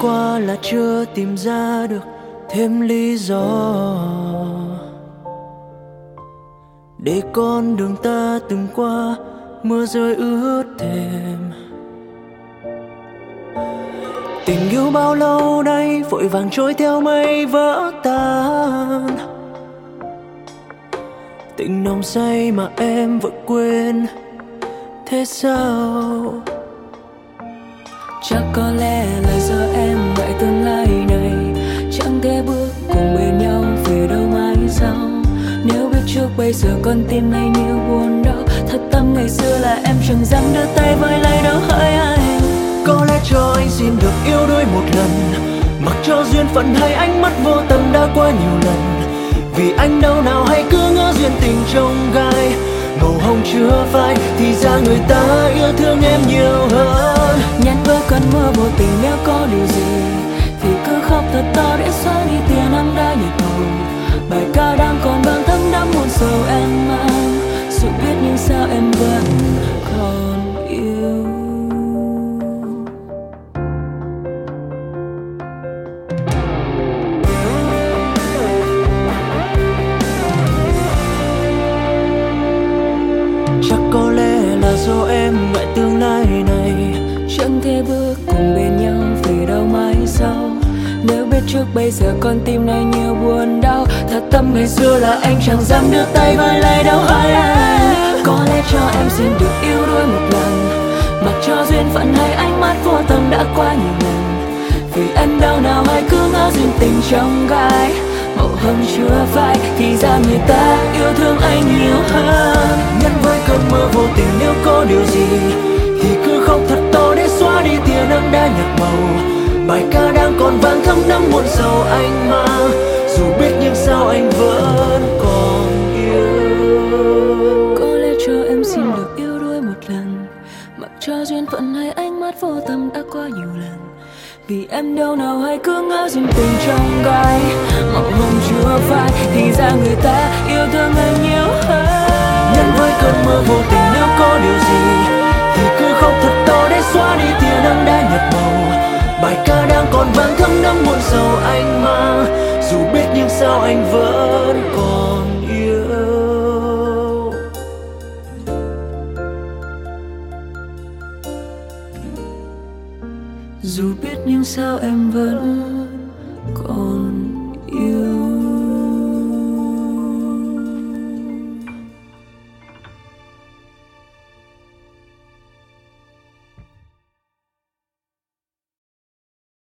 qua là chưa tìm ra được thêm lý do. Để con đường ta từng qua, mưa rơi ướt thềm tình yêu bao lâu nay vội vàng trôi theo mây vỡ tan. Tình nồng say mà em vẫn quên, thế sao? Chắc có bây giờ con tim này nhiều buồn đau thật tâm ngày xưa là em chẳng dám đưa tay với lấy đâu hỡi anh có lẽ cho anh xin được yêu đôi một lần. Mặc cho duyên phận hay ánh mắt vô tâm đã qua nhiều lần. Vì anh đâu nào hay cứ ngỡ duyên tình trong gai. Màu hồng chưa phai thì ra người ta yêu thương em nhiều hơn. Nhắn với cơn mưa vô tình nếu có điều gì. Thể bước cùng bên nhau vì đâu mãi sau? Nếu biết trước bây giờ con tim này nhiều buồn đau, thật tâm ngày xưa là anh chẳng dám đưa tay vai lấy đâu. Hỡi anh có lẽ cho em xin được yêu đôi một lần. Mặc cho duyên phận hay ánh mắt vô tâm đã qua nhiều lần. Vì em đau nào hay cứ ngỡ duyên tình trong gai. Màu hồng chưa phai thì ra người ta yêu thương anh nhiều hơn. Nhân với cơn mơ vô tình nếu có điều gì bài ca đang còn vang thấm đẫm muôn sầu anh mang dù biết nhưng sao anh vẫn còn yêu. Có lẽ cho em xin được yêu đôi một lần. Mặc cho duyên phận hay ánh mắt vô tâm đã qua nhiều lần. Vì em đâu nào hay cứ ngỡ duyên tình trong gai. Màu hồng chưa phai thì ra người ta yêu thương anh nhiều hơn. Nhân với cơn mơ vô tình ca vàng còn vang thấm đẫm muôn sầu anh mang dù biết nhưng sao anh vẫn còn yêu. Dù biết nhưng sao em vẫn